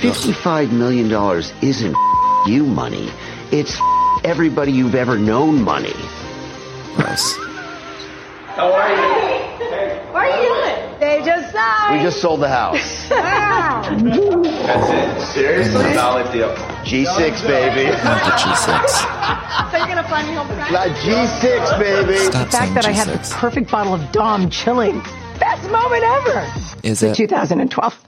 $55 million isn't you money. It's everybody you've ever known money. Gross. How are you? What are you doing? They just signed. We just sold the house. That's it. Seriously? Solid deal. G6, baby. Not the G6. So you're gonna find me home La G6, baby. Stop The fact that I had G6. the perfect bottle of Dom chilling. Best moment ever. Is The it? 2012.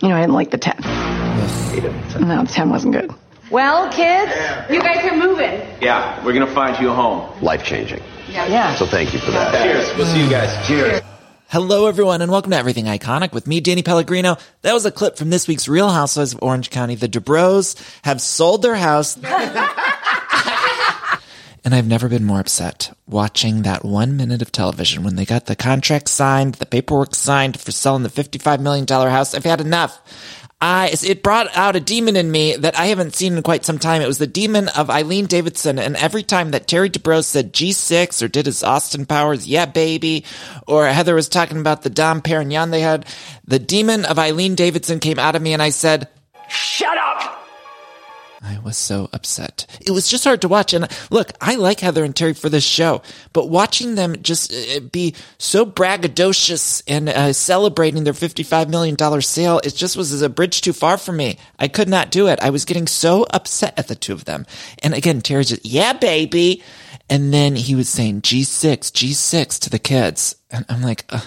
You know, I didn't like the 10. No, 10 wasn't good. Well, kids, you guys are moving. Yeah, we're gonna find you a home. Life changing. Yeah. So thank you for that. Cheers. We'll see you guys. Cheers. Hello, everyone, and welcome to Everything Iconic with me, Danny Pellegrino. That was a clip from this week's Real Housewives of Orange County. The Dubrows have sold their house. and I've never been more upset watching that one minute of television when they got the contract signed, the paperwork signed for selling the $55 million house. I've had enough. I, it brought out a demon in me that I haven't seen in quite some time. It was the demon of Eileen Davidson. And every time that Terry Dubrow said G6 or did his Austin Powers, yeah, baby, or Heather was talking about the Dom Perignon they had, the demon of Eileen Davidson came out of me and I said, shut up! I was so upset. It was just hard to watch. And look, I like Heather and Terry for this show, but watching them just uh, be so braggadocious and uh, celebrating their $55 million sale, it just was a bridge too far for me. I could not do it. I was getting so upset at the two of them. And again, Terry just, yeah, baby. And then he was saying G6, G6 to the kids. And I'm like, uh,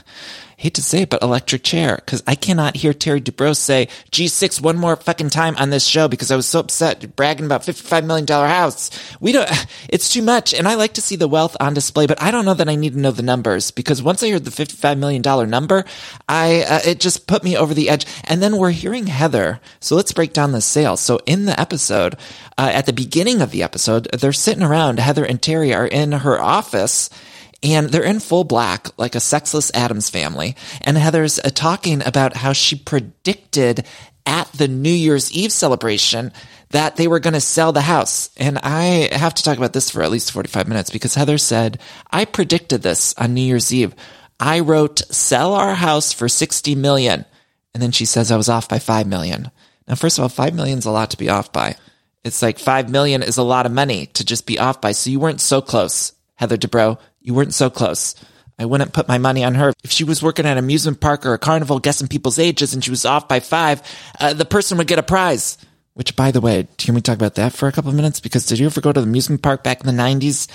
hate to say it, but electric chair. Cause I cannot hear Terry Dubrow say G6 one more fucking time on this show because I was so upset bragging about $55 million house. We don't, it's too much. And I like to see the wealth on display, but I don't know that I need to know the numbers because once I heard the $55 million number, I, uh, it just put me over the edge. And then we're hearing Heather. So let's break down the sale. So in the episode, uh, at the beginning of the episode, they're sitting around. Heather and Terry are in her office and they're in full black, like a sexless Adams family. And Heather's uh, talking about how she predicted at the New Year's Eve celebration that they were going to sell the house. And I have to talk about this for at least 45 minutes because Heather said, I predicted this on New Year's Eve. I wrote, sell our house for 60 million. And then she says I was off by 5 million. Now, first of all, 5 million is a lot to be off by. It's like 5 million is a lot of money to just be off by. So you weren't so close, Heather Dubrow. You weren't so close. I wouldn't put my money on her. If she was working at an amusement park or a carnival guessing people's ages and she was off by five, uh, the person would get a prize. Which, by the way, can we talk about that for a couple of minutes? Because did you ever go to the amusement park back in the 90s?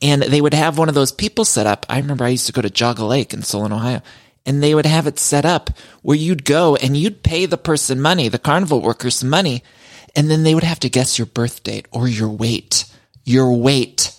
And they would have one of those people set up. I remember I used to go to Geauga Lake in Solon, Ohio. And they would have it set up where you'd go and you'd pay the person money, the carnival workers money, and then they would have to guess your birth date or your weight. Your weight.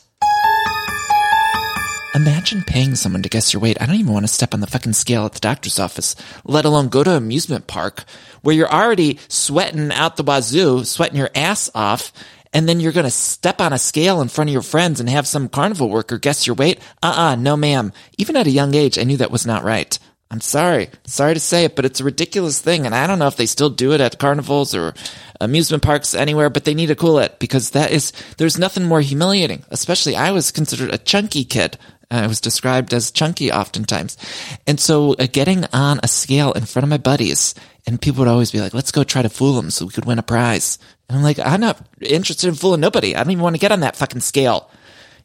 Imagine paying someone to guess your weight. I don't even want to step on the fucking scale at the doctor's office, let alone go to an amusement park where you're already sweating out the wazoo, sweating your ass off, and then you're going to step on a scale in front of your friends and have some carnival worker guess your weight. Uh-uh, no ma'am. Even at a young age, I knew that was not right. I'm sorry. Sorry to say it, but it's a ridiculous thing. And I don't know if they still do it at carnivals or amusement parks anywhere, but they need to cool it because that is, there's nothing more humiliating. Especially I was considered a chunky kid. I was described as chunky oftentimes. And so uh, getting on a scale in front of my buddies and people would always be like, let's go try to fool them so we could win a prize. And I'm like, I'm not interested in fooling nobody. I don't even want to get on that fucking scale.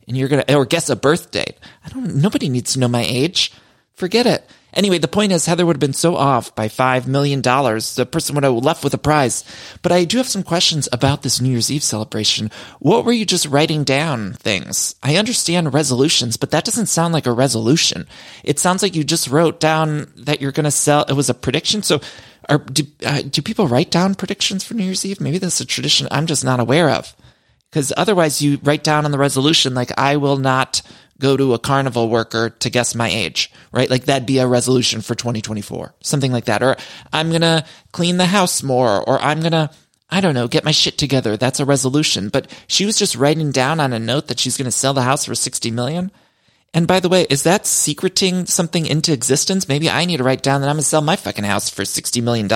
And you're going to, or guess a birth date. I don't, nobody needs to know my age. Forget it. Anyway, the point is Heather would have been so off by $5 million. The person would have left with a prize. But I do have some questions about this New Year's Eve celebration. What were you just writing down things? I understand resolutions, but that doesn't sound like a resolution. It sounds like you just wrote down that you're going to sell. It was a prediction. So are, do, uh, do people write down predictions for New Year's Eve? Maybe that's a tradition I'm just not aware of. Because otherwise you write down on the resolution, like, I will not go to a carnival worker to guess my age, right? Like that'd be a resolution for 2024, something like that. Or I'm going to clean the house more, or I'm going to, I don't know, get my shit together. That's a resolution. But she was just writing down on a note that she's going to sell the house for 60 million. And by the way, is that secreting something into existence? Maybe I need to write down that I'm going to sell my fucking house for $60 million.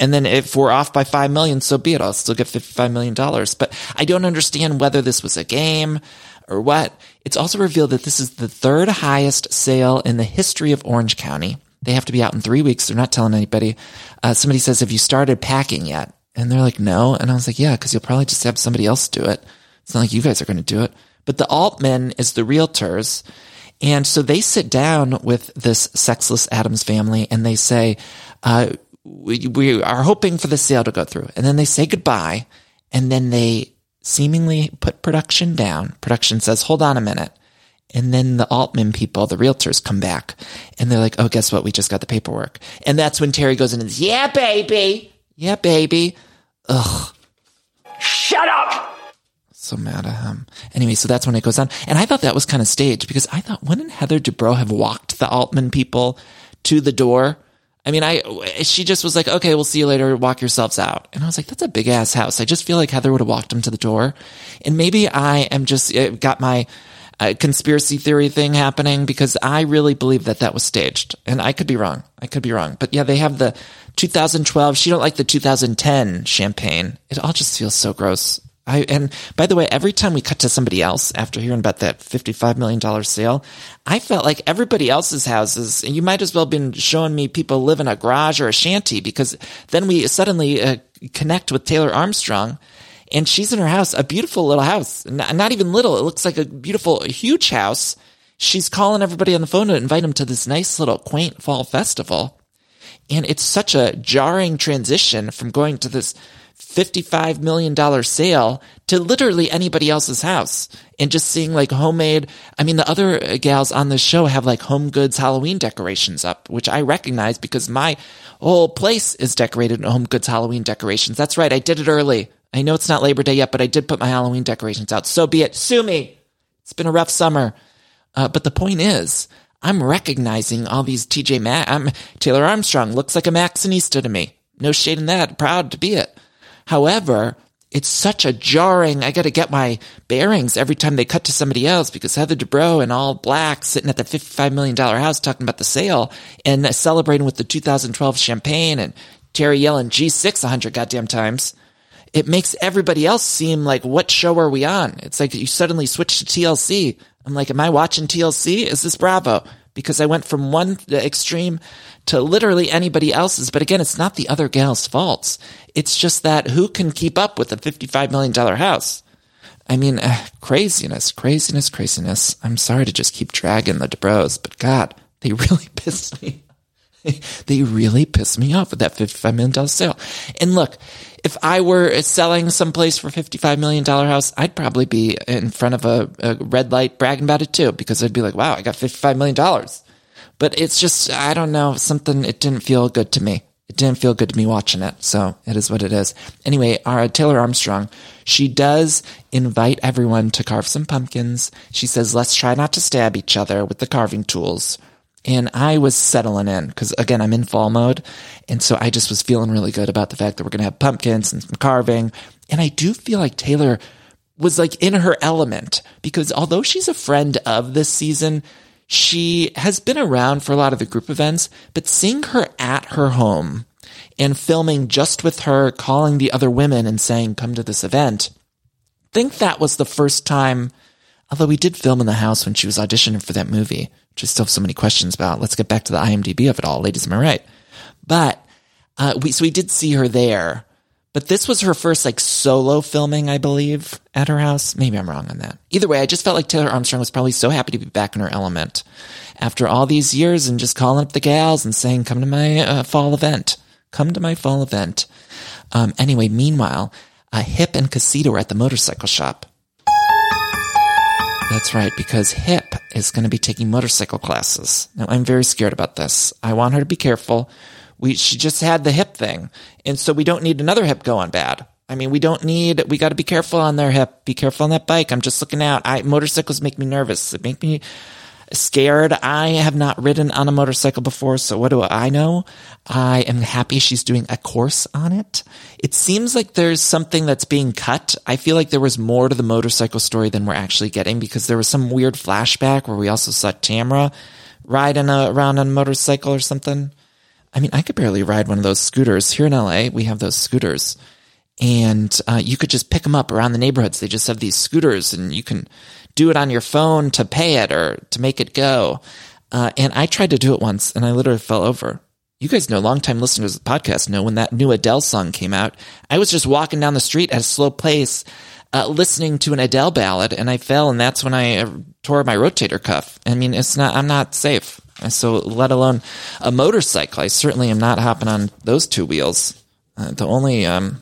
And then if we're off by 5 million, so be it. I'll still get $55 million. But I don't understand whether this was a game or what. It's also revealed that this is the third highest sale in the history of Orange County. They have to be out in three weeks. They're not telling anybody. Uh, somebody says, have you started packing yet? And they're like, no. And I was like, yeah, because you'll probably just have somebody else do it. It's not like you guys are going to do it. But the Altman is the realtors. And so they sit down with this sexless Adams family and they say, uh, we, we are hoping for the sale to go through. And then they say goodbye. And then they seemingly put production down. Production says, hold on a minute. And then the Altman people, the realtors come back and they're like, oh, guess what? We just got the paperwork. And that's when Terry goes in and says, yeah, baby. Yeah, baby. Ugh. Shut up! So mad at him. Anyway, so that's when it goes on. And I thought that was kind of staged because I thought, wouldn't Heather Dubrow have walked the Altman people to the door? I mean, I, she just was like, okay, we'll see you later. Walk yourselves out. And I was like, that's a big ass house. I just feel like Heather would have walked him to the door. And maybe I am just uh, got my uh, conspiracy theory thing happening because I really believe that that was staged. And I could be wrong. I could be wrong. But yeah, they have the 2012. She don't like the 2010 champagne. It all just feels so gross. I, and by the way, every time we cut to somebody else after hearing about that $55 million sale, I felt like everybody else's houses, you might as well have been showing me people live in a garage or a shanty because then we suddenly uh, connect with Taylor Armstrong and she's in her house, a beautiful little house, not, not even little. It looks like a beautiful, huge house. She's calling everybody on the phone to invite them to this nice little quaint fall festival. And it's such a jarring transition from going to this $55 million sale to literally anybody else's house and just seeing like homemade. I mean, the other gals on the show have like home goods Halloween decorations up, which I recognize because my whole place is decorated in home goods Halloween decorations. That's right. I did it early. I know it's not Labor Day yet, but I did put my Halloween decorations out. So be it. Sue me. It's been a rough summer. Uh, but the point is, I'm recognizing all these TJ Ma- I'm Taylor Armstrong looks like a Maxxinista to me. No shade in that. Proud to be it. However, it's such a jarring, I got to get my bearings every time they cut to somebody else because Heather Dubrow and all black sitting at the $55 million house talking about the sale and celebrating with the 2012 champagne and Terry yelling G6 a hundred goddamn times. It makes everybody else seem like, what show are we on? It's like you suddenly switch to TLC. I'm like, am I watching TLC? Is this Bravo? Because I went from one extreme to literally anybody else's. But again, it's not the other gal's faults. It's just that who can keep up with a $55 million house? I mean, uh, craziness, craziness, craziness. I'm sorry to just keep dragging the Dubrows, but God, they really pissed me. they really pissed me off with that $55 million sale. And look, if I were selling someplace for $55 million house, I'd probably be in front of a, a red light bragging about it too, because I'd be like, wow, I got $55 million. But it's just, I don't know, something, it didn't feel good to me. It didn't feel good to me watching it. So it is what it is. Anyway, our Taylor Armstrong, she does invite everyone to carve some pumpkins. She says, let's try not to stab each other with the carving tools. And I was settling in because again, I'm in fall mode. And so I just was feeling really good about the fact that we're going to have pumpkins and some carving. And I do feel like Taylor was like in her element because although she's a friend of this season, she has been around for a lot of the group events, but seeing her at her home and filming just with her, calling the other women and saying, come to this event, I think that was the first time, although we did film in the house when she was auditioning for that movie, which I still have so many questions about. Let's get back to the IMDb of it all. Ladies, am I right? But, uh, we, so we did see her there, But this was her first like solo filming, I believe, at her house. Maybe I'm wrong on that. Either way, I just felt like Taylor Armstrong was probably so happy to be back in her element after all these years and just calling up the gals and saying, come to my uh, fall event. Come to my fall event. Um, anyway, meanwhile, uh, Hip and Casita were at the motorcycle shop. That's right, because Hip is going to be taking motorcycle classes. Now, I'm very scared about this. I want her to be careful. We, she just had the hip thing. And so we don't need another hip going bad. I mean, we don't need, we got to be careful on their hip. Be careful on that bike. I'm just looking out. I, motorcycles make me nervous. It make me, scared. I have not ridden on a motorcycle before, so what do I know? I am happy she's doing a course on it. It seems like there's something that's being cut. I feel like there was more to the motorcycle story than we're actually getting because there was some weird flashback where we also saw Tamra riding a, around on a motorcycle or something. I mean, I could barely ride one of those scooters. Here in LA, we have those scooters and uh, you could just pick them up around the neighborhoods. They just have these scooters and you can do it on your phone to pay it or to make it go. Uh, and I tried to do it once and I literally fell over. You guys know, longtime listeners of the podcast know when that new Adele song came out, I was just walking down the street at a slow pace, uh, listening to an Adele ballad and I fell and that's when I uh, tore my rotator cuff. I mean, it's not, I'm not safe. So let alone a motorcycle. I certainly am not hopping on those two wheels. Uh, the only, um,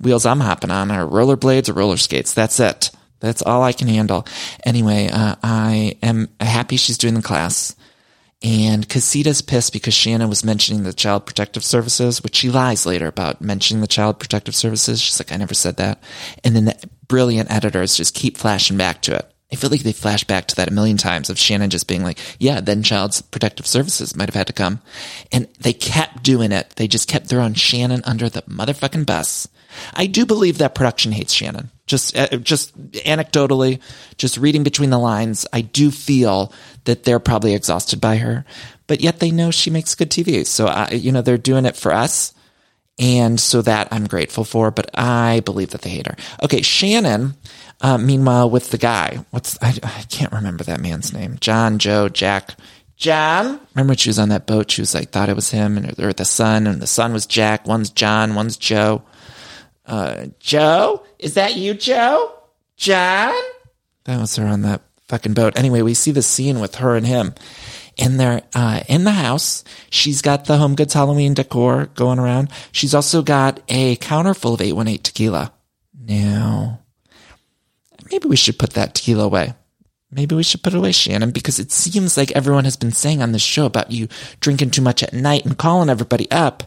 wheels I'm hopping on are rollerblades or roller skates. That's it. That's all I can handle. Anyway, uh, I am happy she's doing the class. And Casita's pissed because Shannon was mentioning the Child Protective Services, which she lies later about mentioning the Child Protective Services. She's like, I never said that. And then the brilliant editors just keep flashing back to it. I feel like they flash back to that a million times of Shannon just being like, yeah, then Child Protective Services might have had to come. And they kept doing it. They just kept throwing Shannon under the motherfucking bus. I do believe that production hates Shannon. Just, uh, just anecdotally, just reading between the lines, I do feel that they're probably exhausted by her, but yet they know she makes good TV. So, I, you know, they're doing it for us. And so that I'm grateful for, but I believe that they hate her. Okay. Shannon, uh, meanwhile, with the guy, what's, I, I can't remember that man's name. John, Joe, Jack, John. Remember when she was on that boat? She was like, thought it was him and, or the son, and the son was Jack. One's John, one's Joe. Uh, Joe? Is that you, Joe? John? That was her on that fucking boat. Anyway, we see the scene with her and him. And they're uh, in the house. She's got the Home Goods Halloween decor going around. She's also got a counter full of 818 tequila. Now, maybe we should put that tequila away. Maybe we should put it away, Shannon, because it seems like everyone has been saying on this show about you drinking too much at night and calling everybody up.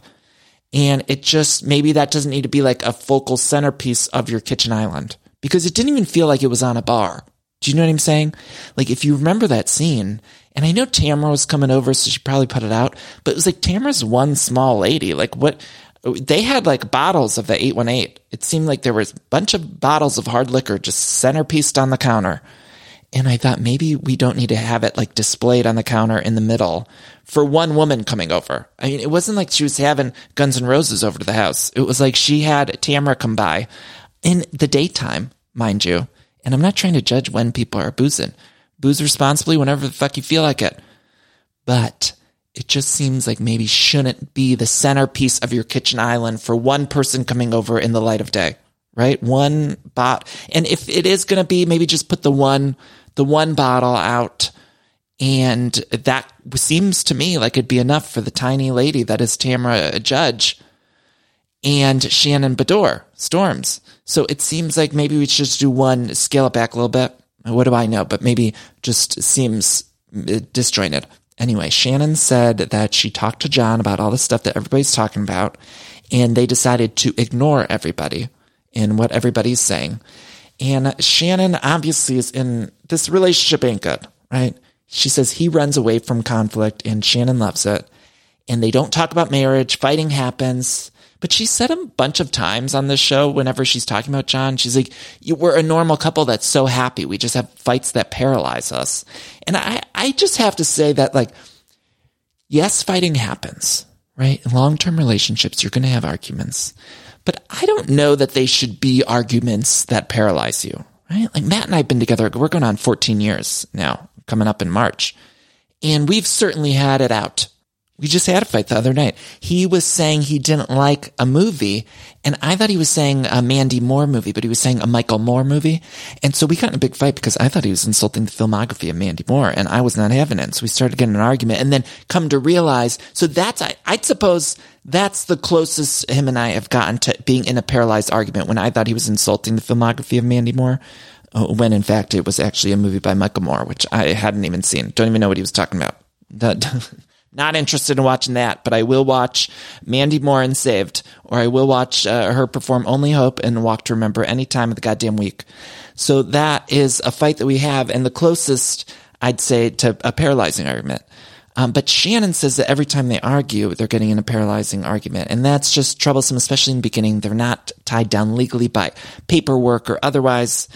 And it just, maybe that doesn't need to be like a focal centerpiece of your kitchen island because it didn't even feel like it was on a bar. Do you know what I'm saying? Like if you remember that scene, and I know Tamra was coming over, so she probably put it out, but it was like Tamra's one small lady. Like what, they had like bottles of the 818. It seemed like there was a bunch of bottles of hard liquor just centerpieced on the counter. And I thought maybe we don't need to have it like displayed on the counter in the middle for one woman coming over. I mean, it wasn't like she was having Guns N' Roses over to the house. It was like she had Tamra come by in the daytime, mind you. And I'm not trying to judge when people are boozing. Booze responsibly whenever the fuck you feel like it. But it just seems like maybe shouldn't be the centerpiece of your kitchen island for one person coming over in the light of day, right? One bot. And if it is going to be, maybe just put the one the one bottle out. And that seems to me like it'd be enough for the tiny lady that is Tamra Judge and Shannon Beador Storms. So it seems like maybe we should just do one, scale it back a little bit. What do I know? But maybe just seems uh, disjointed. Anyway, Shannon said that she talked to John about all the stuff that everybody's talking about, and they decided to ignore everybody and what everybody's saying. And Shannon obviously is in this relationship ain't good, right? She says he runs away from conflict and Shannon loves it. And they don't talk about marriage. Fighting happens. But she said a bunch of times on this show, whenever she's talking about John, she's like, we're a normal couple that's so happy. We just have fights that paralyze us. And I, I just have to say that like, yes, fighting happens, right? In long-term relationships, you're going to have arguments. But I don't know that they should be arguments that paralyze you, right? Like Matt and I have been together, we're going on 14 years now, coming up in March. And we've certainly had it out. We just had a fight the other night. He was saying he didn't like a movie, and I thought he was saying a Mandy Moore movie, but he was saying a Michael Moore movie. And so we got in a big fight because I thought he was insulting the filmography of Mandy Moore, and I was not having it. So we started getting an argument, and then come to realize, so that's, I, I'd suppose that's the closest him and I have gotten to being in a paralyzed argument when I thought he was insulting the filmography of Mandy Moore. uh, When in fact it was actually a movie by Michael Moore, which I hadn't even seen. Don't even know what he was talking about. Not interested in watching that, but I will watch Mandy Moore and Saved, or I will watch uh, her perform Only Hope and Walk to Remember any time of the goddamn week. So that is a fight that we have, and the closest I'd say to a paralyzing argument. Um, but Shannon says that every time they argue, they're getting in a paralyzing argument. And that's just troublesome, especially in the beginning. They're not tied down legally by paperwork or otherwise.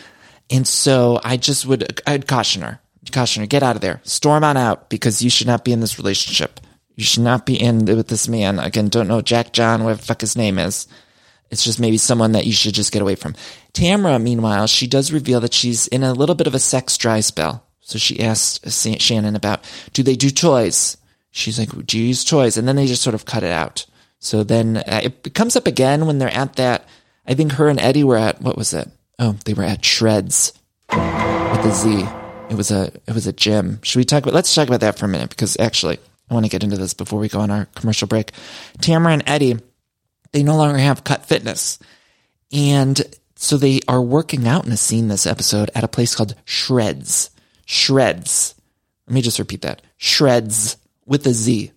And so I just would, I'd caution her, caution get out of there, storm on out because you should not be in this relationship. You should not be in with this man. Again, don't know Jack John, whatever the fuck his name is. It's just maybe someone that you should just get away from. Tamra, meanwhile, she does reveal that she's in a little bit of a sex dry spell. So she asked Sa- Shannon about, do they do toys? She's like, do you use toys? And then they just sort of cut it out. So then uh, it comes up again when they're at that. I think her and Eddie were at, what was it? Oh, they were at Shreds with a Z. It was a, it was a gym. Should we talk about, let's talk about that for a minute because actually I want to get into this before we go on our commercial break. Tamra and Eddie, they no longer have cut fitness. And so they are working out in a scene this episode at a place called Shreds. Shreds. Let me just repeat that. Shreds with a Z.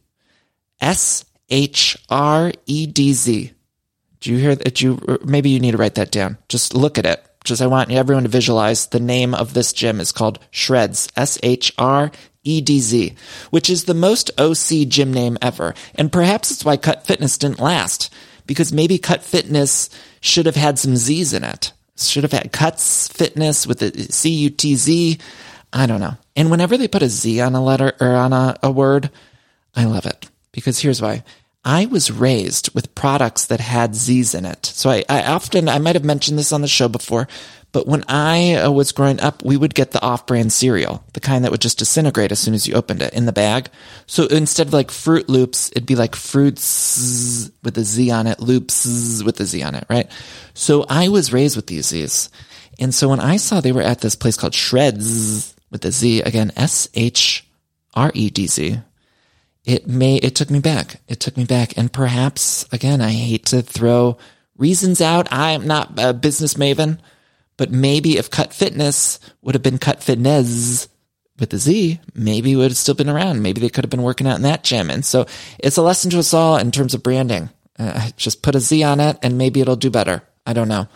S H R E D Z. Do you hear that? You maybe you need to write that down. Just look at it. Just I want everyone to visualize the name of this gym is called Shreds. S H R E D Z, which is the most OC gym name ever. And perhaps it's why Cut Fitness didn't last because maybe Cut Fitness should have had some Z's in it. Should have had Cuts Fitness with a C U T Z. I don't know. And whenever they put a Z on a letter or on a, a word, I love it because here's why. I was raised with products that had Z's in it. So I, I often, I might have mentioned this on the show before, but when I uh, was growing up, we would get the off brand cereal, the kind that would just disintegrate as soon as you opened it in the bag. So instead of like Fruit Loops, it'd be like Fruits with a Z on it, Loops with a Z on it, right? So I was raised with these Z's. And so when I saw they were at this place called Shreds with a Z, again, S H R E D Z, it may, it took me back. It took me back. And perhaps, again, I hate to throw reasons out. I'm not a business maven, but maybe if Cut Fitness would have been Cut Fitness with the Z, maybe it would have still been around. Maybe they could have been working out in that gym. And so it's a lesson to us all in terms of branding. Uh, just put a Z on it and maybe it'll do better. I don't know.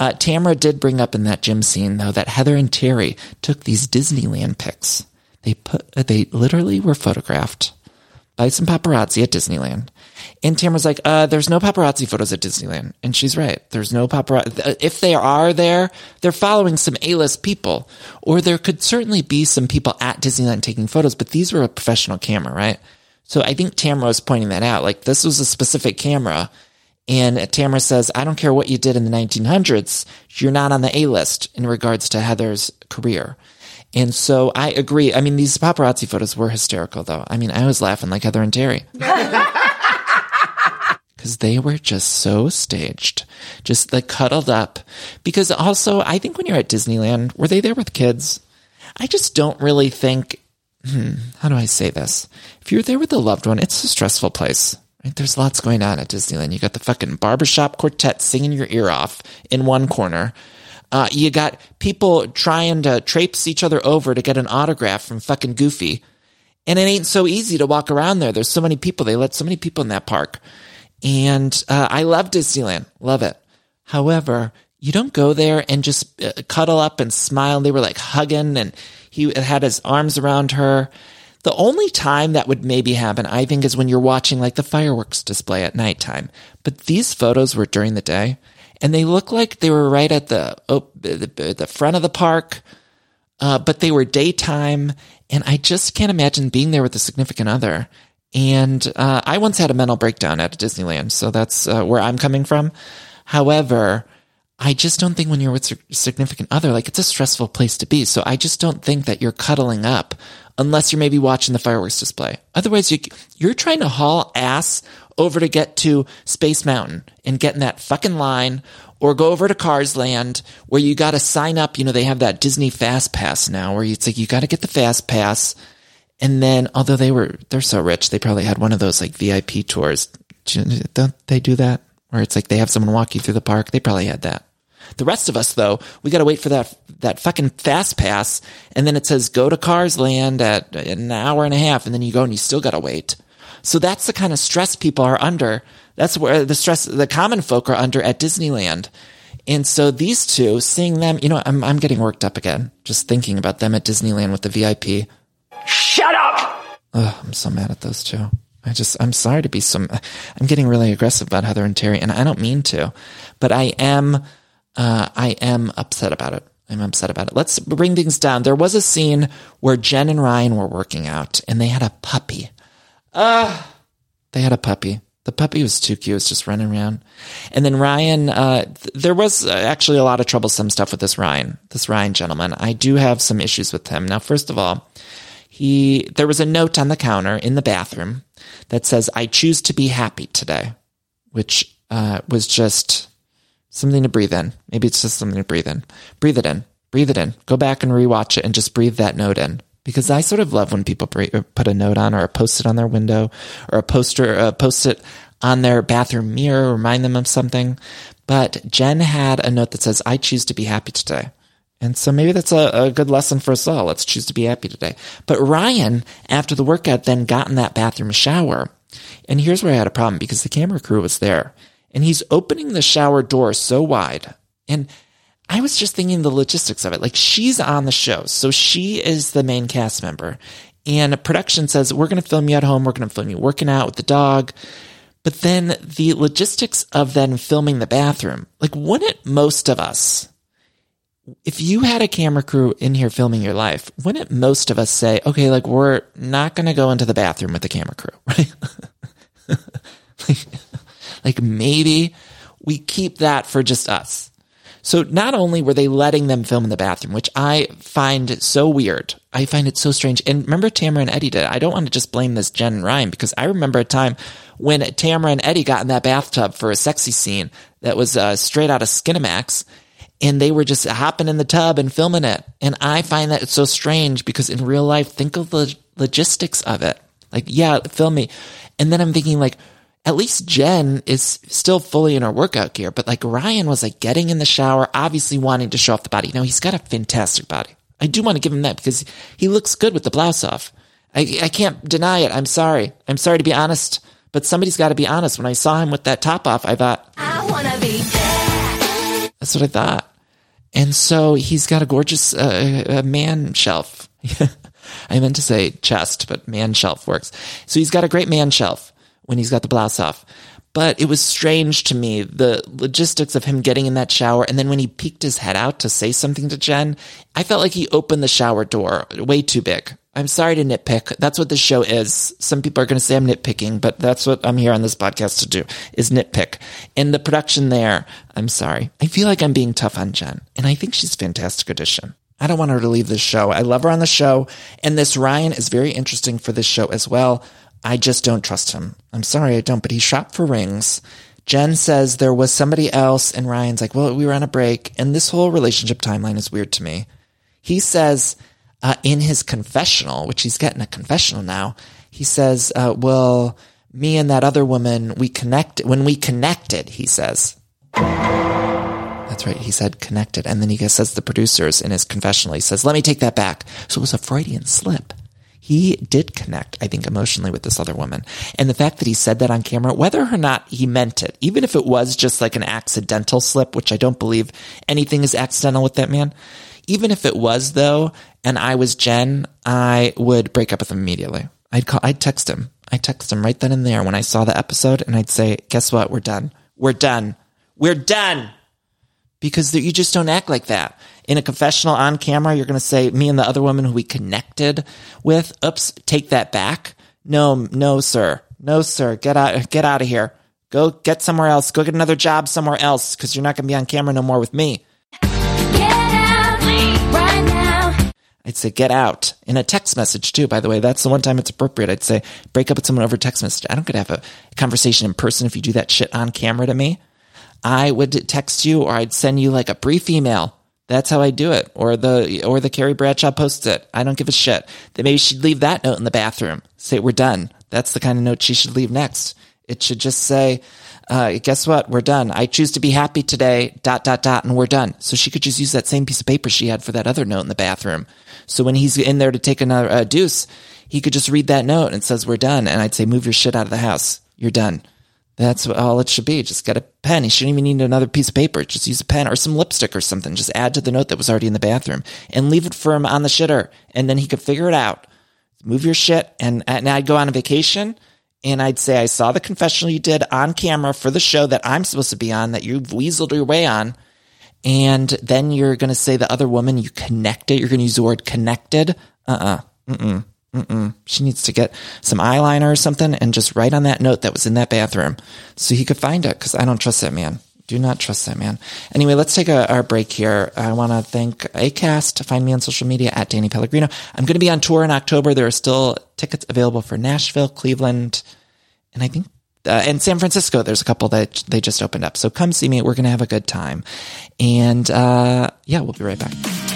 Uh, Tamra did bring up in that gym scene though that Heather and Terry took these Disneyland pics. They put, they literally were photographed by some paparazzi at Disneyland. And Tamra's like, uh, there's no paparazzi photos at Disneyland. And she's right. There's no paparazzi. If they are there, they're following some A-list people. Or there could certainly be some people at Disneyland taking photos, but these were a professional camera, right? So I think Tamra was pointing that out. Like this was a specific camera. And Tamra says, I don't care what you did in the 1900s. You're not on the A-list in regards to Heather's career. And so I agree. I mean, these paparazzi photos were hysterical, though. I mean, I was laughing like Heather and Terry. Because they were just so staged, just like cuddled up. Because also, I think when you're at Disneyland, were they there with kids? I just don't really think, hmm, how do I say this? If you're there with a loved one, it's a stressful place. Right? There's lots going on at Disneyland. You got the fucking barbershop quartet singing your ear off in one corner. Uh, you got people trying to traipse each other over to get an autograph from fucking Goofy. And it ain't so easy to walk around there. There's so many people. They let so many people in that park. And uh, I love Disneyland. Love it. However, you don't go there and just uh, cuddle up and smile. They were like hugging and he had his arms around her. The only time that would maybe happen, I think, is when you're watching like the fireworks display at nighttime. But these photos were during the day and they look like they were right at the oh, the, the front of the park, uh, but they were daytime, and I just can't imagine being there with a significant other. And uh, I once had a mental breakdown at Disneyland, so that's uh, where I'm coming from. However, I just don't think when you're with a significant other, like it's a stressful place to be. So I just don't think that you're cuddling up unless you're maybe watching the fireworks display. Otherwise, you, you're trying to haul ass over to get to Space Mountain and get in that fucking line or go over to Cars Land where you got to sign up. You know, they have that Disney Fast Pass now where it's like you got to get the Fast Pass. And then, although they were, they're so rich, they probably had one of those like VIP tours. Don't they do that? Where it's like they have someone walk you through the park. They probably had that. The rest of us, though, we got to wait for that that fucking fast pass, and then it says go to Cars Land at an hour and a half, and then you go and you still got to wait. So that's the kind of stress people are under. That's where the stress the common folk are under at Disneyland. And so these two, seeing them, you know, I'm I'm getting worked up again just thinking about them at Disneyland with the VIP. Shut up! Oh, I'm so mad at those two. I just, I'm sorry to be so, I'm getting really aggressive about Heather and Terry, and I don't mean to, but I am, uh, I am upset about it. I'm upset about it. Let's bring things down. There was a scene where Jen and Ryan were working out, and they had a puppy. Uh, they had a puppy. The puppy was too cute. It was just running around. And then Ryan, uh, th- there was actually a lot of troublesome stuff with this Ryan, this Ryan gentleman. I do have some issues with him. Now, first of all, he, there was a note on the counter in the bathroom that says, I choose to be happy today, which, uh, was just something to breathe in. Maybe it's just something to breathe in. Breathe it in. Breathe it in. Go back and rewatch it and just breathe that note in. Because I sort of love when people put a note on or a post it on their window or a poster, uh, post it on their bathroom mirror, remind them of something. But Jen had a note that says, I choose to be happy today. And so maybe that's a, a, good lesson for us all. Let's choose to be happy today. But Ryan, after the workout, then got in that bathroom shower. And here's where I had a problem because the camera crew was there and he's opening the shower door so wide. And I was just thinking the logistics of it. Like she's on the show. So she is the main cast member and production says, we're going to film you at home. We're going to film you working out with the dog. But then the logistics of then filming the bathroom, like wouldn't most of us if you had a camera crew in here filming your life, wouldn't most of us say, okay, like we're not going to go into the bathroom with the camera crew, right? like, like maybe we keep that for just us. So not only were they letting them film in the bathroom, which I find so weird. I find it so strange. And remember Tamra and Eddie did. I don't want to just blame this Jen and Ryan because I remember a time when Tamra and Eddie got in that bathtub for a sexy scene that was uh, straight out of Skinamax and they were just hopping in the tub and filming it. And I find that it's so strange because in real life, think of the logistics of it. Like, yeah, film me. And then I'm thinking like, at least Jen is still fully in her workout gear, but like Ryan was like getting in the shower, obviously wanting to show off the body. Now he's got a fantastic body. I do want to give him that because he looks good with the blouse off. I, I can't deny it. I'm sorry. I'm sorry to be honest, but somebody's got to be honest. When I saw him with that top off, I thought, I want to be that's what I thought. And so he's got a gorgeous uh, man shelf. I meant to say chest, but man shelf works. So he's got a great man shelf when he's got the blouse off. But it was strange to me, the logistics of him getting in that shower. And then when he peeked his head out to say something to Jen, I felt like he opened the shower door way too big. I'm sorry to nitpick. That's what this show is. Some people are going to say I'm nitpicking, but that's what I'm here on this podcast to do is nitpick. And the production there, I'm sorry. I feel like I'm being tough on Jen and I think she's a fantastic addition. I don't want her to leave this show. I love her on the show. And this Ryan is very interesting for this show as well. I just don't trust him. I'm sorry I don't, but he shopped for rings. Jen says there was somebody else and Ryan's like, well, we were on a break. And this whole relationship timeline is weird to me. He says, uh, in his confessional, which he's getting a confessional now, he says, uh, well, me and that other woman, we connected, when we connected, he says. That's right. He said connected. And then he says the producers in his confessional, he says, let me take that back. So it was a Freudian slip. He did connect, I think, emotionally with this other woman. And the fact that he said that on camera, whether or not he meant it, even if it was just like an accidental slip, which I don't believe anything is accidental with that man, even if it was though, and I was Jen, I would break up with him immediately. I'd call, I'd text him. I'd text him right then and there when I saw the episode and I'd say, guess what? We're done. We're done. We're done. Because you just don't act like that. In a confessional on camera, you're going to say, me and the other woman who we connected with, oops, take that back. No, no, sir. No, sir. Get out, get out of here. Go get somewhere else. Go get another job somewhere else because you're not going to be on camera no more with me. I'd say get out in a text message too. By the way, that's the one time it's appropriate. I'd say break up with someone over text message. I don't get to have a conversation in person if you do that shit on camera to me. I would text you or I'd send you like a brief email. That's how I do it. Or the or the Carrie Bradshaw posts it. I don't give a shit. Then maybe she'd leave that note in the bathroom. Say we're done. That's the kind of note she should leave next. It should just say, uh, guess what? We're done. I choose to be happy today, dot, dot, dot, and we're done. So she could just use that same piece of paper she had for that other note in the bathroom. So when he's in there to take another uh, deuce, he could just read that note and it says, we're done. And I'd say, move your shit out of the house. You're done. That's all it should be. Just get a pen. He shouldn't even need another piece of paper. Just use a pen or some lipstick or something. Just add to the note that was already in the bathroom and leave it for him on the shitter. And then he could figure it out. Move your shit. And, and I'd go on a vacation and I'd say, I saw the confessional you did on camera for the show that I'm supposed to be on, that you've weaseled your way on. And then you're going to say the other woman, you connected. You're going to use the word connected. Uh uh-uh. uh. Mm-mm. She needs to get some eyeliner or something and just write on that note that was in that bathroom so he could find it because I don't trust that man. Do not trust that man. Anyway, let's take a, our break here. I want to thank ACAST. Find me on social media at Danny Pellegrino. I'm going to be on tour in October. There are still tickets available for Nashville, Cleveland, and I think uh, and San Francisco, there's a couple that they just opened up. So come see me. We're going to have a good time. And uh, yeah, we'll be right back.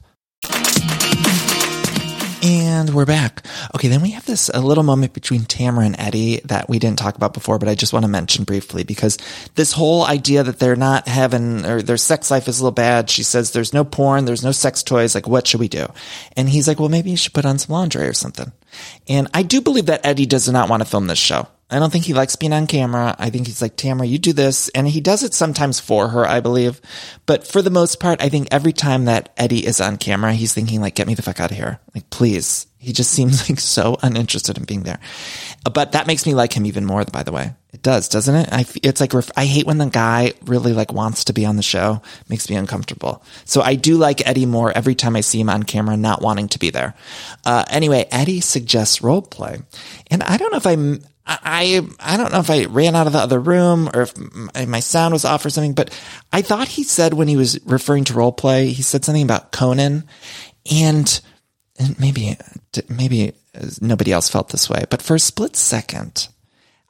We're back. Okay, then we have this a little moment between Tamra and Eddie that we didn't talk about before, but I just want to mention briefly because this whole idea that they're not having or their sex life is a little bad. She says there's no porn, there's no sex toys. Like, what should we do? And he's like, well, maybe you should put on some laundry or something. And I do believe that Eddie does not want to film this show. I don't think he likes being on camera. I think he's like, Tamra, you do this. And he does it sometimes for her, I believe. But for the most part, I think every time that Eddie is on camera, he's thinking like, get me the fuck out of here. Like, please. He just seems like so uninterested in being there. But that makes me like him even more, by the way. It does, doesn't it? I, it's like, I hate when the guy really like wants to be on the show. It makes me uncomfortable. So I do like Eddie more every time I see him on camera, not wanting to be there. Uh, anyway, Eddie suggests role play. And I don't know if I'm, I, I don't know if I ran out of the other room or if my sound was off or something, but I thought he said when he was referring to role play, he said something about Conan and, and maybe, maybe uh, nobody else felt this way, but for a split second,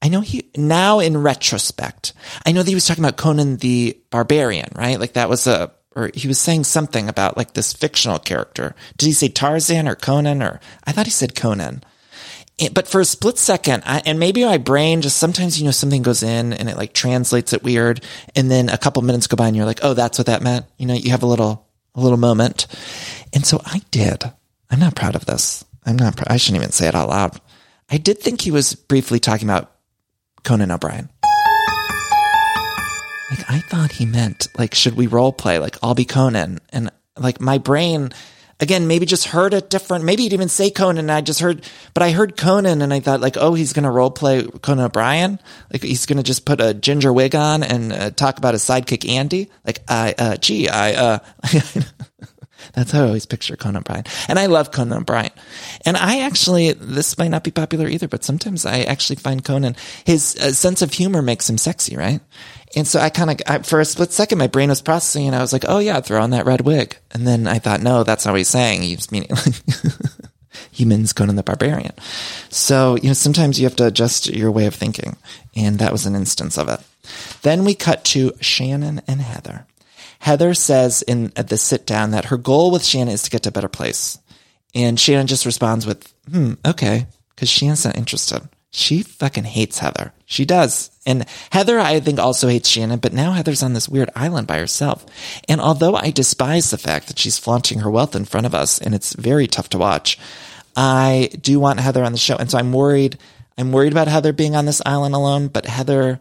I know he, now in retrospect, I know that he was talking about Conan the Barbarian, right? Like that was a, or he was saying something about like this fictional character. Did he say Tarzan or Conan or I thought he said Conan eh, but for a split second, I, and maybe my brain just sometimes, you know, something goes in and it like translates it weird. And then a couple minutes go by and you're like, oh, that's what that meant. You know, you have a little, a little moment. And so I did. I'm not proud of this. I'm not, I shouldn't even say it out loud. I did think he was briefly talking about Conan O'Brien. Like I thought he meant like, should we role play? Like I'll be Conan. And like my brain, again, maybe just heard it different. Maybe he'd even say Conan. I just heard, but I heard Conan and I thought like, oh, he's going to role play Conan O'Brien. Like he's going to just put a ginger wig on and uh, talk about his sidekick Andy. Like I, uh, gee, I, uh, That's how I always picture Conan O'Brien. And I love Conan O'Brien. And I actually, this might not be popular either, but sometimes I actually find Conan, his uh, sense of humor makes him sexy, right? And so I kind of, for a split second, my brain was processing and I was like, oh yeah, throw on that red wig. And then I thought, no, that's not what he's saying. He's meaning like, he means Conan the Barbarian. So, you know, sometimes you have to adjust your way of thinking. And that was an instance of it. Then we cut to Shannon and Heather. Heather says in at the sit down that her goal with Shannon is to get to a better place. And Shannon just responds with, hmm, okay. Cause Shannon's not interested. She fucking hates Heather. She does. And Heather, I think, also hates Shannon, but now Heather's on this weird island by herself. And although I despise the fact that she's flaunting her wealth in front of us, and it's very tough to watch, I do want Heather on the show. And so I'm worried, I'm worried about Heather being on this island alone, but Heather,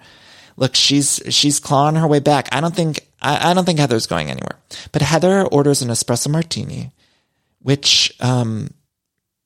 look, she's, she's clawing her way back. I don't think, I, I don't think Heather's going anywhere. But Heather orders an espresso martini, which, um,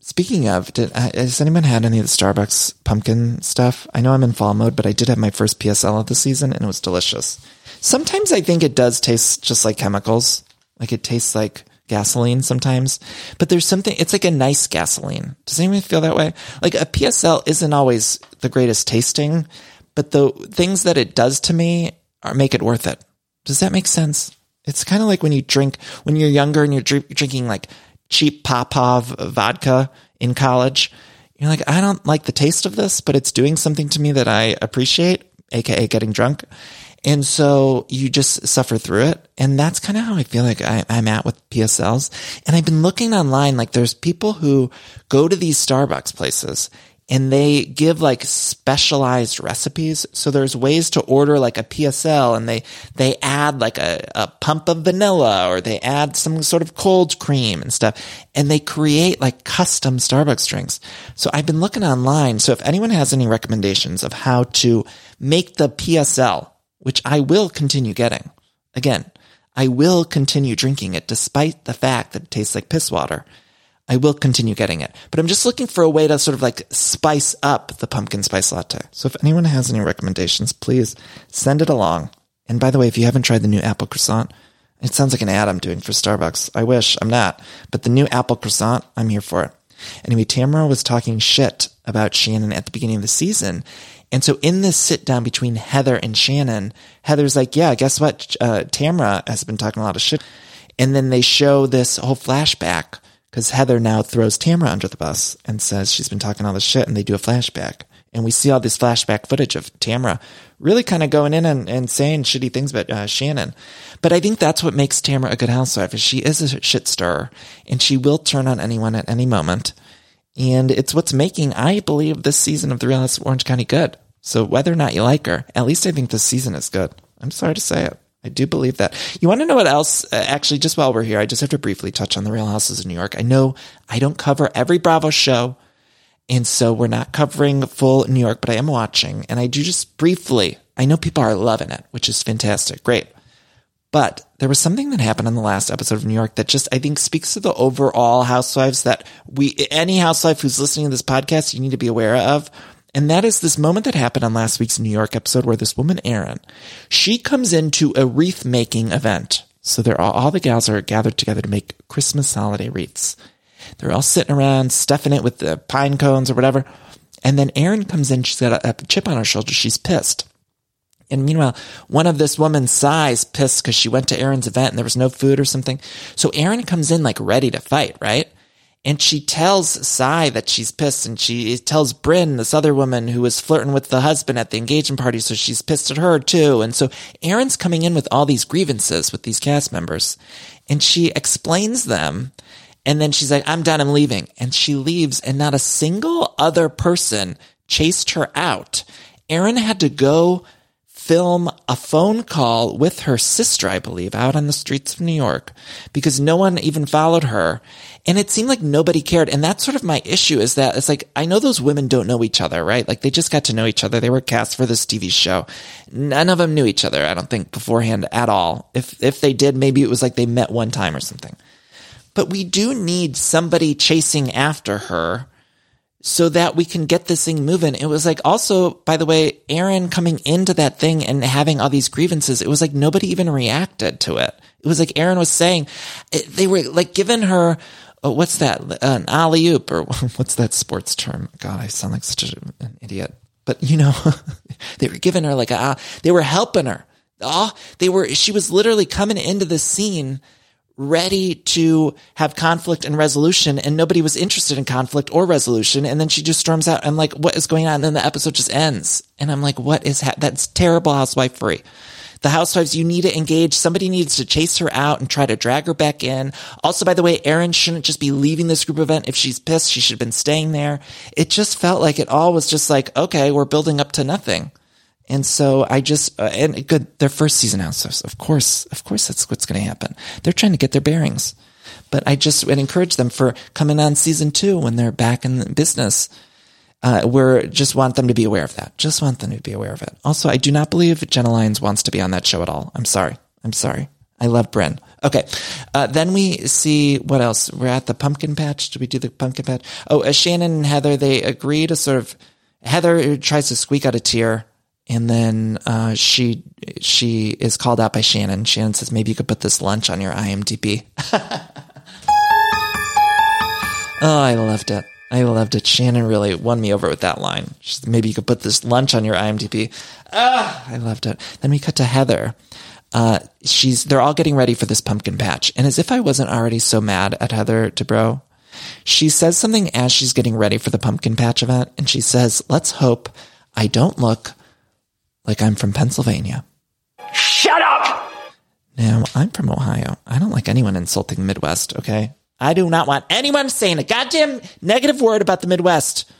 Speaking of, did, uh, has anyone had any of the Starbucks pumpkin stuff? I know I'm in fall mode, but I did have my first PSL of the season and it was delicious. Sometimes I think it does taste just like chemicals. Like it tastes like gasoline sometimes, but there's something, it's like a nice gasoline. Does anyone feel that way? Like a PSL isn't always the greatest tasting, but the things that it does to me are make it worth it. Does that make sense? It's kind of like when you drink, when you're younger and you're drinking like cheap Popov vodka in college. You're like, I don't like the taste of this, but it's doing something to me that I appreciate, aka getting drunk. And so you just suffer through it. And that's kind of how I feel like I, am at with PSLs. And I've been looking online, like there's people who go to these Starbucks places and they give like specialized recipes. So there's ways to order like a PSL and they, they add like a, a pump of vanilla or they add some sort of cold cream and stuff and they create like custom Starbucks drinks. So I've been looking online. So if anyone has any recommendations of how to make the PSL, which I will continue getting again, I will continue drinking it despite the fact that it tastes like piss water I will continue getting it. But I'm just looking for a way to sort of like spice up the pumpkin spice latte. So if anyone has any recommendations, please send it along. And by the way, if you haven't tried the new apple croissant, it sounds like an ad I'm doing for Starbucks. I wish I'm not. But the new apple croissant, I'm here for it. Anyway, Tamra was talking shit about Shannon at the beginning of the season. And so in this sit down between Heather and Shannon, Heather's like, yeah, guess what? Uh, Tamra has been talking a lot of shit. And then they show this whole flashback because Heather now throws Tamra under the bus and says she's been talking all this shit, and they do a flashback. And we see all this flashback footage of Tamra really kind of going in and, and saying shitty things about uh, Shannon. But I think that's what makes Tamra a good housewife is she is a shit stirrer and she will turn on anyone at any moment. And it's what's making, I believe, this season of The Real House of Orange County good. So whether or not you like her, at least I think this season is good. I'm sorry to say it. I do believe that. You want to know what else? Uh, actually, just while we're here, I just have to briefly touch on the Real Houses of New York. I know I don't cover every Bravo show, and so we're not covering full New York, but I am watching, and I do just briefly. I know people are loving it, which is fantastic. Great. But there was something that happened on the last episode of New York that just, I think, speaks to the overall housewives that we, any housewife who's listening to this podcast, you need to be aware of and that is this moment that happened on last week's New York episode where this woman, Erin, she comes into a wreath making event. So they're all, all the gals are gathered together to make Christmas holiday wreaths. They're all sitting around stuffing it with the pine cones or whatever. And then Erin comes in. She's got a, a chip on her shoulder. She's pissed. And meanwhile, one of this woman's Sai's pissed because she went to Erin's event and there was no food or something. So Erin comes in like ready to fight, right? And she tells Sai that she's pissed and she tells Brynn, this other woman who was flirting with the husband at the engagement party. So she's pissed at her too. And so Erin's coming in with all these grievances with these cast members and she explains them. And then she's like, I'm done. I'm leaving. And she leaves and not a single other person chased her out. Erin had to go film a phone call with her sister, I believe, out on the streets of New York because no one even followed her. And it seemed like nobody cared. And that's sort of my issue is that it's like, I know those women don't know each other, right? Like they just got to know each other. They were cast for this TV show. None of them knew each other, I don't think beforehand at all. If, if they did, maybe it was like they met one time or something. But we do need somebody chasing after her so that we can get this thing moving. It was like also, by the way, Erin coming into that thing and having all these grievances. It was like nobody even reacted to it. It was like Erin was saying they were like giving her, oh, what's that? An alley oop or what's that sports term? God, I sound like such an idiot, but you know, they were giving her like a, they were helping her. Oh, they were, she was literally coming into the scene ready to have conflict and resolution and nobody was interested in conflict or resolution. And then she just storms out. I'm like, what is going on? And then the episode just ends. And I'm like, what is ha- that's terrible housewife free. The housewives, you need to engage. Somebody needs to chase her out and try to drag her back in. Also, by the way, Erin shouldn't just be leaving this group event. If she's pissed, she should have been staying there. It just felt like it all was just like, okay, we're building up to nothing. And so I just, uh, and good, their first season housewives, of course, of course that's what's going to happen. They're trying to get their bearings. But I just would encourage them for coming on season two when they're back in business. Uh, we're just want them to be aware of that. Just want them to be aware of it. Also, I do not believe Jenna Lyons wants to be on that show at all. I'm sorry. I'm sorry. I love Brynn. Okay. Uh, then we see what else? We're at the pumpkin patch. Do we do the pumpkin patch? Oh, uh, Shannon and Heather, they agree to sort of, Heather tries to squeak out a tear and then uh, she she is called out by Shannon. Shannon says, "Maybe you could put this lunch on your IMDb." oh, I loved it. I loved it. Shannon really won me over with that line. Maybe you could put this lunch on your IMDb. Ah, I loved it. Then we cut to Heather. Uh, she's they're all getting ready for this pumpkin patch, and as if I wasn't already so mad at Heather Dubrow, she says something as she's getting ready for the pumpkin patch event, and she says, "Let's hope I don't look." like I'm from Pennsylvania. Shut up! Now, I'm from Ohio. I don't like anyone insulting the Midwest, okay? I do not want anyone saying a goddamn negative word about the Midwest.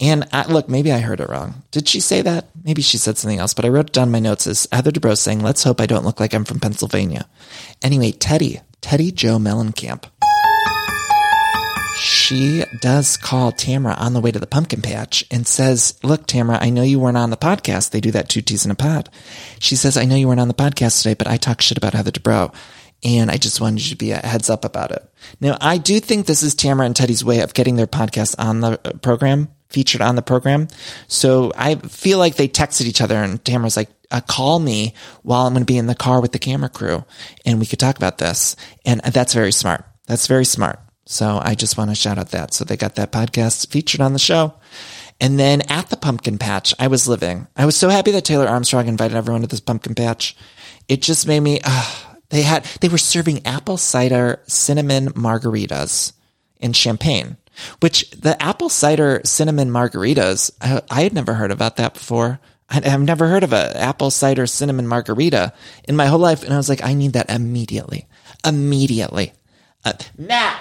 And I, look, maybe I heard it wrong. Did she say that? Maybe she said something else, but I wrote down my notes as Heather Dubrow saying, let's hope I don't look like I'm from Pennsylvania. Anyway, Teddi, Teddi Jo Mellencamp she does call Tamra on the way to the pumpkin patch and says, look, Tamra, I know you weren't on the podcast. They do that Two T's in a Pod. She says, I know you weren't on the podcast today, but I talk shit about Heather Dubrow. And I just wanted you to be a heads up about it. Now, I do think this is Tamra and Teddi's way of getting their podcast on the uh, program, featured on the program. So I feel like they texted each other and Tamra's like, uh, call me while I'm going to be in the car with the camera crew and we could talk about this. And that's very smart. That's very smart. So I just want to shout out that. So they got that podcast featured on the show. And then at the pumpkin patch, I was living. I was so happy that Taylor Armstrong invited everyone to this pumpkin patch. It just made me, uh, they had, they were serving apple cider cinnamon margaritas in champagne, which the apple cider cinnamon margaritas, I, I had never heard about that before. I, I've never heard of a apple cider cinnamon margarita in my whole life. And I was like, I need that immediately, immediately. Uh, Matt,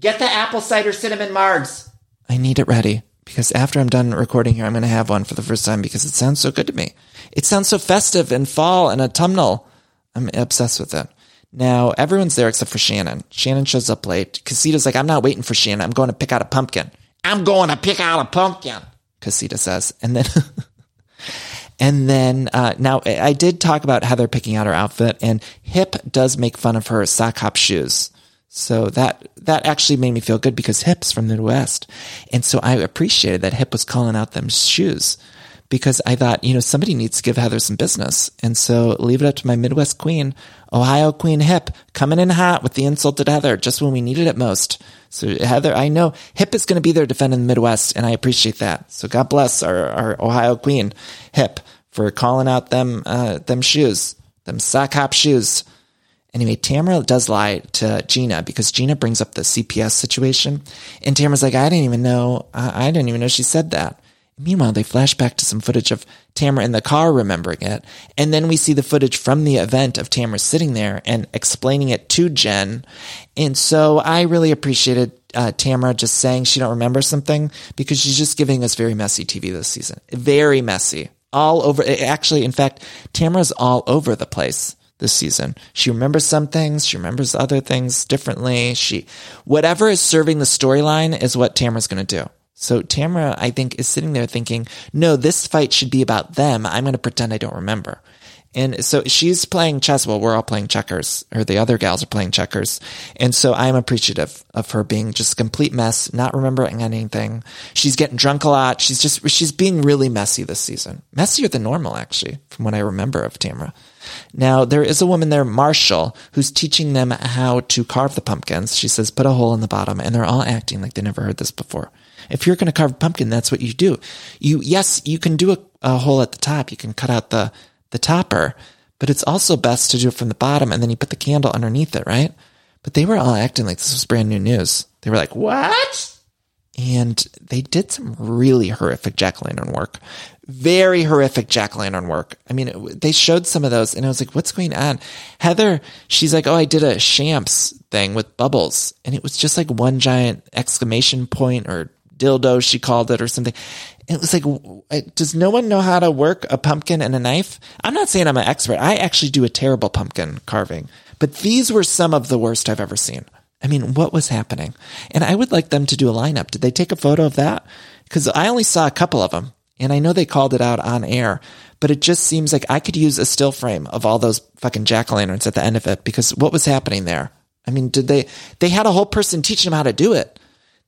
Get the apple cider cinnamon margs. I need it ready because after I'm done recording here, I'm going to have one for the first time because it sounds so good to me. It sounds so festive and fall and autumnal. I'm obsessed with it. Now, everyone's there except for Shannon. Shannon shows up late. Casita's like, I'm not waiting for Shannon. I'm going to pick out a pumpkin. I'm going to pick out a pumpkin, Casita says. And then, and then, uh, now I did talk about Heather picking out her outfit and Hip does make fun of her sock hop shoes. So that, that actually made me feel good because Hip's from the West, And so I appreciated that Hip was calling out them shoes because I thought, you know, somebody needs to give Heather some business. And so leave it up to my Midwest queen. Ohio Queen Hip coming in hot with the insulted Heather just when we needed it most. So Heather, I know Hip is going to be there defending the Midwest, and I appreciate that. So God bless our, our Ohio Queen Hip for calling out them uh, them shoes, them sock hop shoes. Anyway, Tamra does lie to Gina because Gina brings up the CPS situation, and Tamra's like, "I didn't even know. I, I didn't even know she said that." Meanwhile, they flash back to some footage of Tamra in the car remembering it. And then we see the footage from the event of Tamra sitting there and explaining it to Jen. And so I really appreciated uh, Tamra just saying she don't remember something because she's just giving us very messy TV this season. Very messy. All over. Actually, in fact, Tamra's all over the place this season. She remembers some things. She remembers other things differently. She, whatever is serving the storyline is what Tamra's going to do. So Tamra, I think, is sitting there thinking, no, this fight should be about them. I'm going to pretend I don't remember. And so she's playing chess while we're all playing checkers, or the other gals are playing checkers. And so I'm appreciative of her being just a complete mess, not remembering anything. She's getting drunk a lot. She's just, she's being really messy this season. Messier than normal, actually, from what I remember of Tamra. Now, there is a woman there, Marshall, who's teaching them how to carve the pumpkins. She says, put a hole in the bottom, and they're all acting like they never heard this before. If you're going to carve a pumpkin, that's what you do. You, yes, you can do a, a hole at the top. You can cut out the, the topper, but it's also best to do it from the bottom and then you put the candle underneath it, right? But they were all acting like this was brand new news. They were like, what? And they did some really horrific jack lantern work. Very horrific jack lantern work. I mean, it, they showed some of those and I was like, what's going on? Heather, she's like, oh, I did a Shamps thing with bubbles. And it was just like one giant exclamation point or dildo, she called it or something. It was like, uh, does no one know how to work a pumpkin and a knife? I'm not saying I'm an expert. I actually do a terrible pumpkin carving, but these were some of the worst I've ever seen. I mean, what was happening? And I would like them to do a lineup. Did they take a photo of that? Because I only saw a couple of them and I know they called it out on air, but it just seems like I could use a still frame of all those fucking jack o' lanterns at the end of it because what was happening there? I mean, did they, they had a whole person teaching them how to do it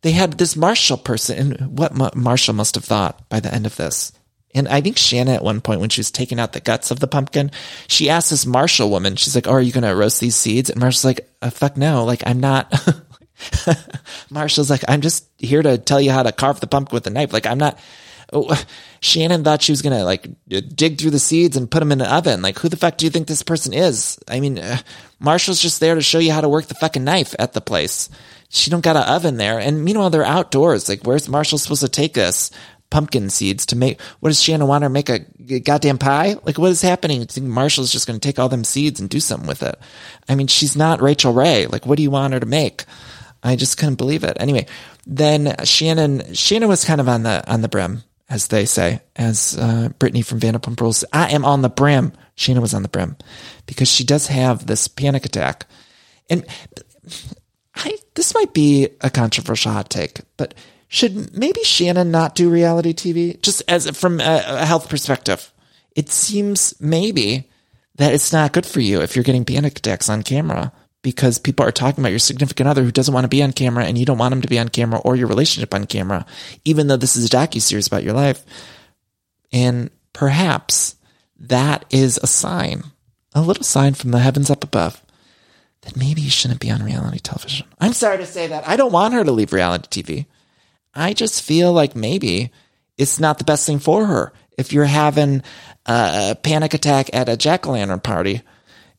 they had this Marshall person, and what Marshall must have thought by the end of this. And I think Shannon at one point, when she was taking out the guts of the pumpkin, she asked this Marshall woman, she's like, Oh, are you going to roast these seeds? And Marshall's like, uh, Fuck no. Like, I'm not. Marshall's like, I'm just here to tell you how to carve the pumpkin with a knife. Like, I'm not. Oh, Shannon thought she was going to like dig through the seeds and put them in an oven. Like, who the fuck do you think this person is? I mean, uh, Marshall's just there to show you how to work the fucking knife at the place she don't got an oven there. And meanwhile, they're outdoors. Like, where's Marshall supposed to take us? Pumpkin seeds to make, what does Shannon want her make a goddamn pie? Like, what is happening? You think Marshall's just going to take all them seeds and do something with it? I mean, she's not Rachael Ray. Like, what do you want her to make? I just couldn't believe it. Anyway, then Shannon, Shannon was kind of on the, on the brim, as they say, as, uh, Brittany from Vanderpump Rules. I am on the brim. Shannon was on the brim because she does have this panic attack. And I, this might be a controversial hot take, but should maybe Shannon not do reality TV just as from a, a health perspective? It seems maybe that it's not good for you if you're getting panic attacks on camera because people are talking about your significant other who doesn't want to be on camera and you don't want them to be on camera or your relationship on camera, even though this is a docu series about your life. And perhaps that is a sign, a little sign from the heavens up above that maybe you shouldn't be on reality television. I'm sorry to say that. I don't want her to leave reality TV. I just feel like maybe it's not the best thing for her. If you're having a panic attack at a jack o' lantern party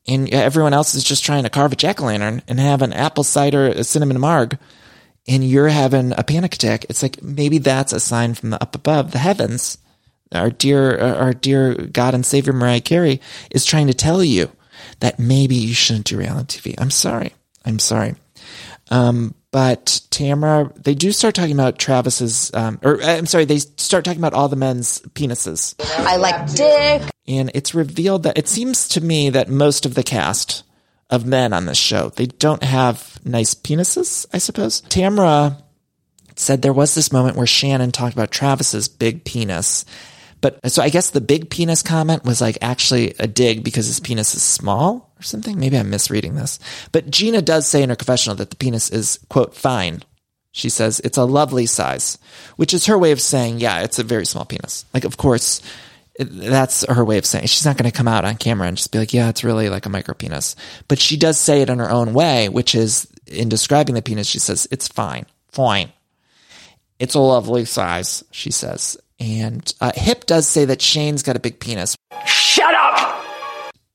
and everyone else is just trying to carve a jack o' lantern and have an apple cider a cinnamon marg and you're having a panic attack, it's like maybe that's a sign from the up above, the heavens. Our dear, our dear God and Savior Mariah Carey is trying to tell you that maybe you shouldn't do reality TV. I'm sorry. I'm sorry. Um, but Tamra, they do start talking about Travis's, um, or uh, I'm sorry, they start talking about all the men's penises. I like dick. And it's revealed that it seems to me that most of the cast of men on this show, they don't have nice penises, I suppose. Tamra said there was this moment where Shannon talked about Travis's big penis but so I guess the big penis comment was like actually a dig because his penis is small or something. Maybe I'm misreading this. But Gina does say in her confessional that the penis is, quote, fine. She says it's a lovely size, which is her way of saying, yeah, it's a very small penis. Like, of course, That's her way of saying she's not going to come out on camera and just be like, yeah, it's really like a micro penis. But she does say it in her own way, which is in describing the penis, she says, it's fine, fine. It's a lovely size, she says. And uh, Hip does say that Shane's got a big penis. Shut up!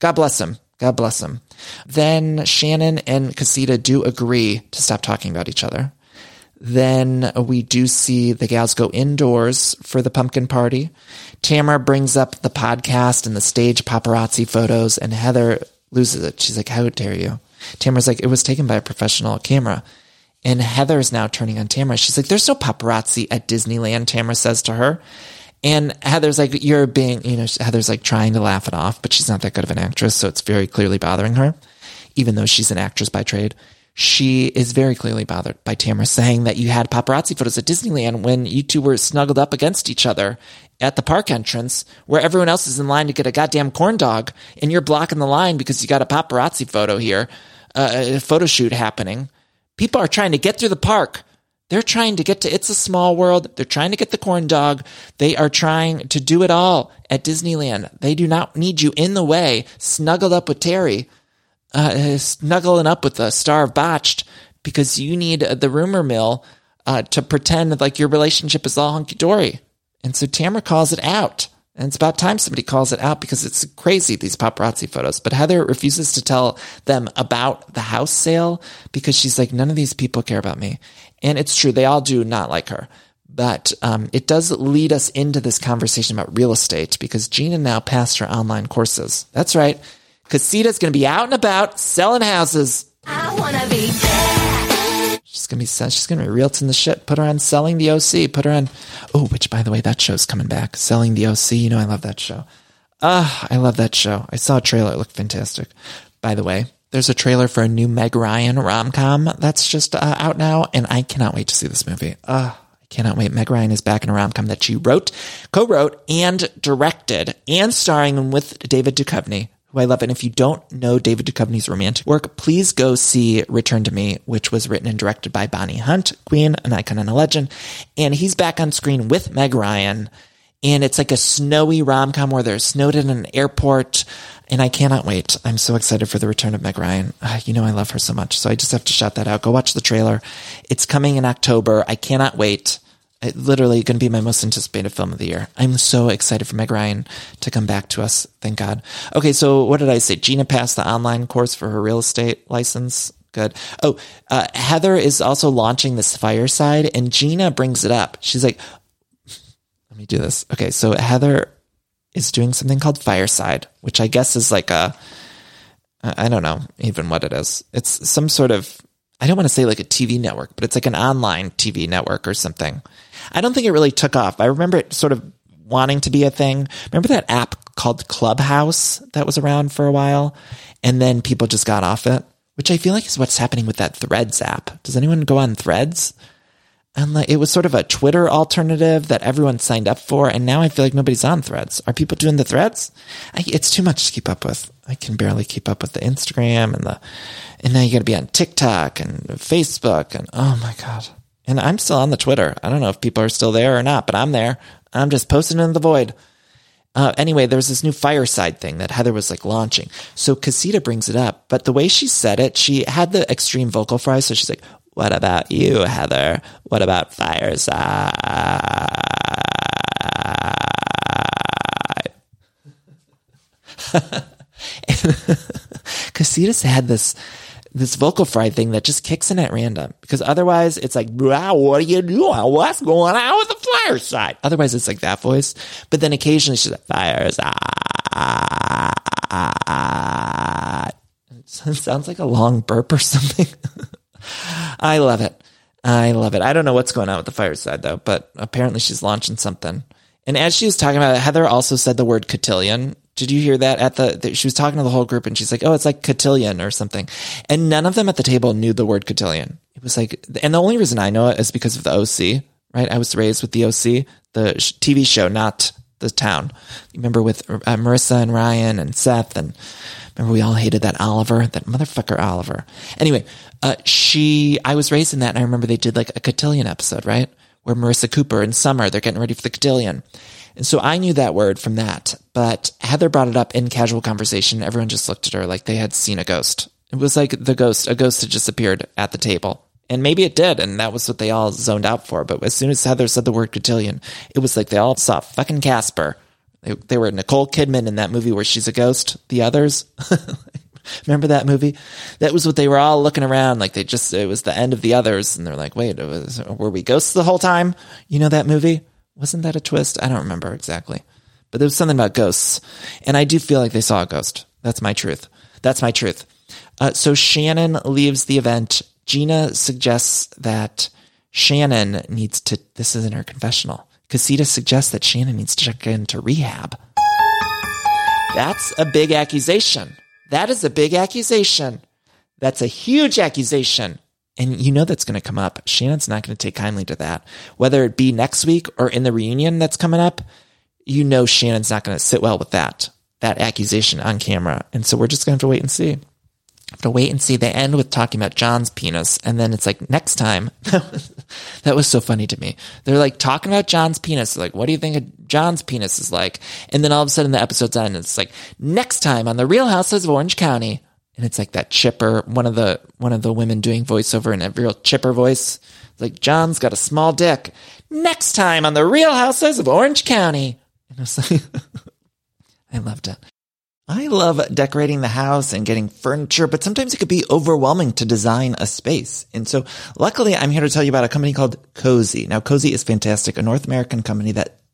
God bless him. God bless him. Then Shannon and Casita do agree to stop talking about each other. Then we do see the gals go indoors for the pumpkin party. Tamra brings up the podcast and the stage paparazzi photos, and Heather loses it. She's like, How dare you? Tamra's like, It was taken by a professional camera. And Heather is now turning on Tamra. She's like, There's no paparazzi at Disneyland, Tamra says to her. And Heather's like, You're being, you know, Heather's like trying to laugh it off, but she's not that good of an actress. So it's very clearly bothering her, even though she's an actress by trade. She is very clearly bothered by Tamra saying that you had paparazzi photos at Disneyland when you two were snuggled up against each other at the park entrance where everyone else is in line to get a goddamn corn dog and you're blocking the line because you got a paparazzi photo here, uh, a photo shoot happening. People are trying to get through the park. They're trying to get to It's a Small World. They're trying to get the corn dog. They are trying to do it all at Disneyland. They do not need you in the way, snuggled up with Terry, uh, snuggling up with the star of Botched because you need the rumor mill uh, to pretend like your relationship is all hunky dory. And so Tamra calls it out. And it's about time somebody calls it out because it's crazy, these paparazzi photos. But Heather refuses to tell them about the house sale because she's like, none of these people care about me. And it's true, they all do not like her. But um, it does lead us into this conversation about real estate because Gina now passed her online courses. That's right. Casita's going to be out and about selling houses. I wanna be bad. She's gonna be she's gonna be realting the shit. Put her on selling the OC. Put her on. Oh, which by the way, that show's coming back. Selling the OC. You know I love that show. Ah, I love that show. I saw a trailer. It looked fantastic. By the way, there's a trailer for a new Meg Ryan rom com that's just uh, out now, and I cannot wait to see this movie. Ah. I cannot wait. Meg Ryan is back in a rom com that she wrote, co wrote, and directed, and starring with David Duchovny, who I love. And if you don't know David Duchovny's romantic work, please go see Return to Me, which was written and directed by Bonnie Hunt, Queen, an icon and a legend. And he's back on screen with Meg Ryan. And it's like a snowy rom com where they're snowed in an airport. And I cannot wait. I'm so excited for the return of Meg Ryan. Ah, you know, I love her so much. So I just have to shout that out. Go watch the trailer. It's coming in October. I cannot wait. It literally going to be my most anticipated film of the year. I'm so excited for Meg Ryan to come back to us. Thank God. Okay, so what did I say? Gina passed the online course for her real estate license. Good. Oh, uh, Heather is also launching this fireside, and Gina brings it up. She's like, "Let me do this." Okay, so Heather is doing something called Fireside, which I guess is like a I don't know even what it is. It's some sort of I don't want to say like a TV network, but it's like an online TV network or something. I don't think it really took off. I remember it sort of wanting to be a thing. Remember that app called Clubhouse that was around for a while and then people just got off it, which I feel like is what's happening with that Threads app. Does anyone go on Threads? And like it was sort of a Twitter alternative that everyone signed up for, and now I feel like nobody's on Threads. Are people doing the Threads? I, it's too much to keep up with. I can barely keep up with the Instagram and the, and now you got to be on TikTok and Facebook, and oh my god. And I'm still on the Twitter. I don't know if people are still there or not, but I'm there. I'm just posting in the void. Uh, anyway, there was this new fireside thing that Heather was like launching. So Casita brings it up, but the way she said it, she had the extreme vocal fry. So she's like, what about you, Heather? What about fireside? Casitas had this this vocal fry thing that just kicks in at random because otherwise it's like, what are you doing? What's going on with the fireside? Otherwise it's like that voice, but then occasionally she's like, fireside. It sounds like a long burp or something. I love it. I love it. I don't know what's going on with the fireside though, but apparently she's launching something. And as she was talking about it, Heather also said the word cotillion. Did you hear that at the, the- she was talking to the whole group and she's like, oh, it's like cotillion or something. And none of them at the table knew the word cotillion. It was like, and the only reason I know it is because of the OC, right? I was raised with the OC, the TV show, not the town. Remember with uh, Marissa and Ryan and Seth and remember we all hated that Oliver, that motherfucker Oliver. Anyway, uh, she, I was raised in that and I remember they did like a cotillion episode, right? where Marissa Cooper and Summer, they're getting ready for the cotillion. And so I knew that word from that, but Heather brought it up in casual conversation. Everyone just looked at her like they had seen a ghost. It was like the ghost, a ghost had just appeared at the table. And maybe it did, and that was what they all zoned out for. But as soon as Heather said the word cotillion, it was like they all saw fucking Casper. They, they were Nicole Kidman in that movie where she's a ghost. The others, remember that movie? That was what they were all looking around like they just. It was the end of the others, and they're like, "Wait, was, were we ghosts the whole time?" You know that movie? Wasn't that a twist? I don't remember exactly, but there was something about ghosts, and I do feel like they saw a ghost. That's my truth. That's my truth. Uh, so Shannon leaves the event. Gina suggests that Shannon needs to. This is in her confessional. Casita suggests that Shannon needs to check into rehab. That's a big accusation. That is a big accusation. That's a huge accusation. And you know that's going to come up. Shannon's not going to take kindly to that. Whether it be next week or in the reunion that's coming up, you know Shannon's not going to sit well with that, that accusation on camera. And so we're just going to have to wait and see. Have to wait and see. They end with talking about John's penis, and then it's like next time. that was so funny to me. They're like talking about John's penis. Like, what do you think John's penis is like? And then all of a sudden the episode's end, and it's like next time on the Real Houses of Orange County, and it's like that chipper, one of the one of the women doing voiceover in a real chipper voice. Like John's got a small dick. Next time on the Real Houses of Orange County, and like, I loved it. I love decorating the house and getting furniture, but sometimes it could be overwhelming to design a space. And so luckily I'm here to tell you about a company called Cozey. Now Cozey is fantastic, a North American company that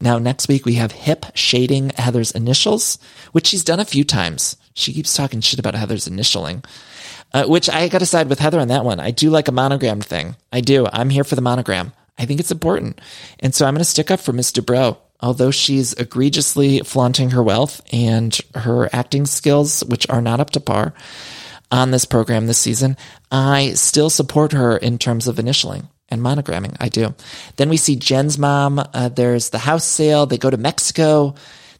Now, next week we have Hip shading Heather's initials, which she's done a few times. She keeps talking shit about Heather's initialing, uh, which I got to side with Heather on that one. I do like a monogrammed thing. I do. I'm here for the monogram. I think it's important. And so I'm going to stick up for Miss Dubrow. Although she's egregiously flaunting her wealth and her acting skills, which are not up to par on this program this season, I still support her in terms of initialing and monogramming. I do. Then we see Jen's mom. Uh, there's the house sale. They go to Mexico.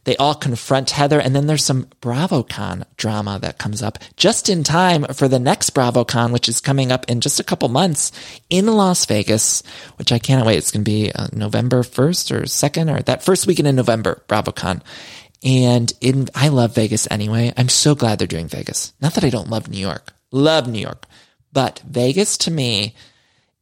They all confront Heather. And then there's some BravoCon drama that comes up just in time for the next BravoCon, which is coming up in just a couple months in Las Vegas, which I can't wait. It's going to be uh, November 1st or 2nd or that first weekend in November, BravoCon. And in, I love Vegas anyway. I'm so glad they're doing Vegas. Not that I don't love New York. Love New York. But Vegas to me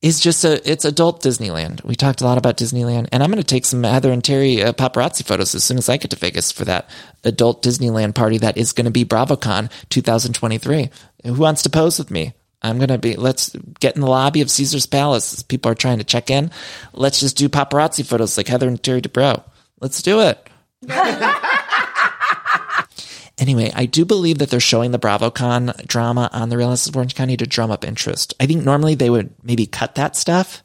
is just a it's adult Disneyland. We talked a lot about Disneyland, and I'm going to take some Heather and Terry uh, paparazzi photos as soon as I get to Vegas for that adult Disneyland party that is going to be BravoCon 2023. Who wants to pose with me? I'm going to be, let's get in the lobby of Caesar's Palace people are trying to check in. Let's just do paparazzi photos like Heather and Terry Dubrow. Let's do it. Anyway, I do believe that they're showing the BravoCon drama on the Real Estate of Orange County to drum up interest. I think normally they would maybe cut that stuff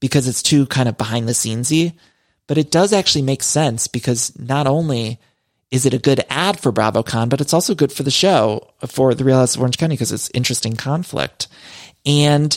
because it's too kind of behind the scenesy, but it does actually make sense because not only is it a good ad for BravoCon, but it's also good for the show for the Real House of Orange County because it's interesting conflict. And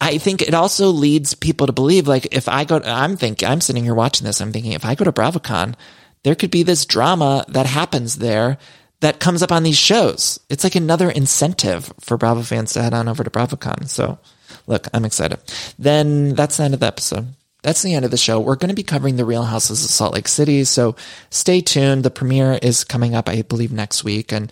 I think it also leads people to believe, like, if I go, I'm thinking, I'm sitting here watching this, I'm thinking, if I go to BravoCon, there could be this drama that happens there that comes up on these shows. It's like another incentive for Bravo fans to head on over to BravoCon. So, look, I'm excited. Then that's the end of the episode that's the end of the show. We're going to be covering the Real Houses of Salt Lake City. So stay tuned. The premiere is coming up, I believe, next week. And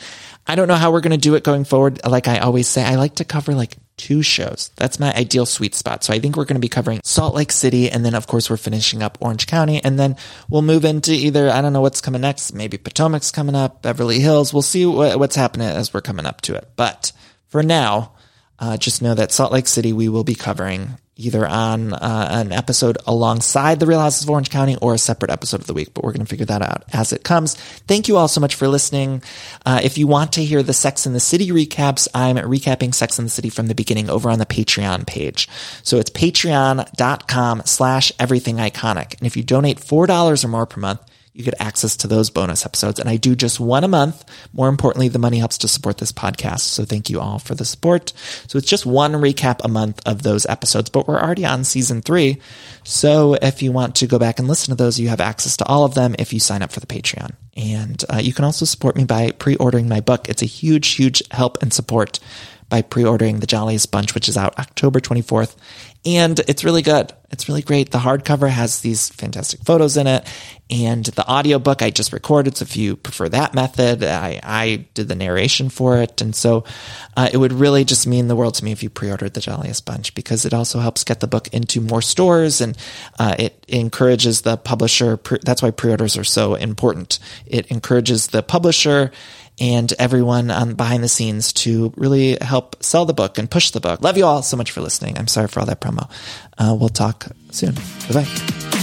I don't know how we're going to do it going forward. Like I always say, I like to cover like two shows. That's my ideal sweet spot. So I think we're going to be covering Salt Lake City. And then, of course, we're finishing up Orange County. And then we'll move into either, I don't know what's coming next. Maybe Potomac's coming up, Beverly Hills. We'll see what, what's happening as we're coming up to it. But for now, uh, just know that Salt Lake City we will be covering either on uh, an episode alongside the Real Houses of Orange County or a separate episode of the week, but we're going to figure that out as it comes. Thank you all so much for listening. Uh, if you want to hear the Sex in the City recaps, I'm recapping Sex in the City from the beginning over on the Patreon page. So it's patreon.com slash everything iconic. And if you donate $4 or more per month, you get access to those bonus episodes. And I do just one a month. More importantly, the money helps to support this podcast. So thank you all for the support. So it's just one recap a month of those episodes, but we're already on season three. So if you want to go back and listen to those, you have access to all of them if you sign up for the Patreon. And uh, you can also support me by pre-ordering my book. It's a huge, huge help and support by pre-ordering The Jolliest Bunch, which is out October 24th. And it's really good. It's really great. The hardcover has these fantastic photos in it. And the audiobook I just recorded. So if you prefer that method, I, I did the narration for it. And so uh, it would really just mean the world to me if you pre-ordered The Jolliest Bunch because it also helps get the book into more stores and uh, it encourages the publisher. Pre- that's why pre-orders are so important. It encourages the publisher and everyone um, behind the scenes to really help sell the book and push the book. Love you all so much for listening. I'm sorry for all that promo. Uh, we'll talk soon. Bye bye.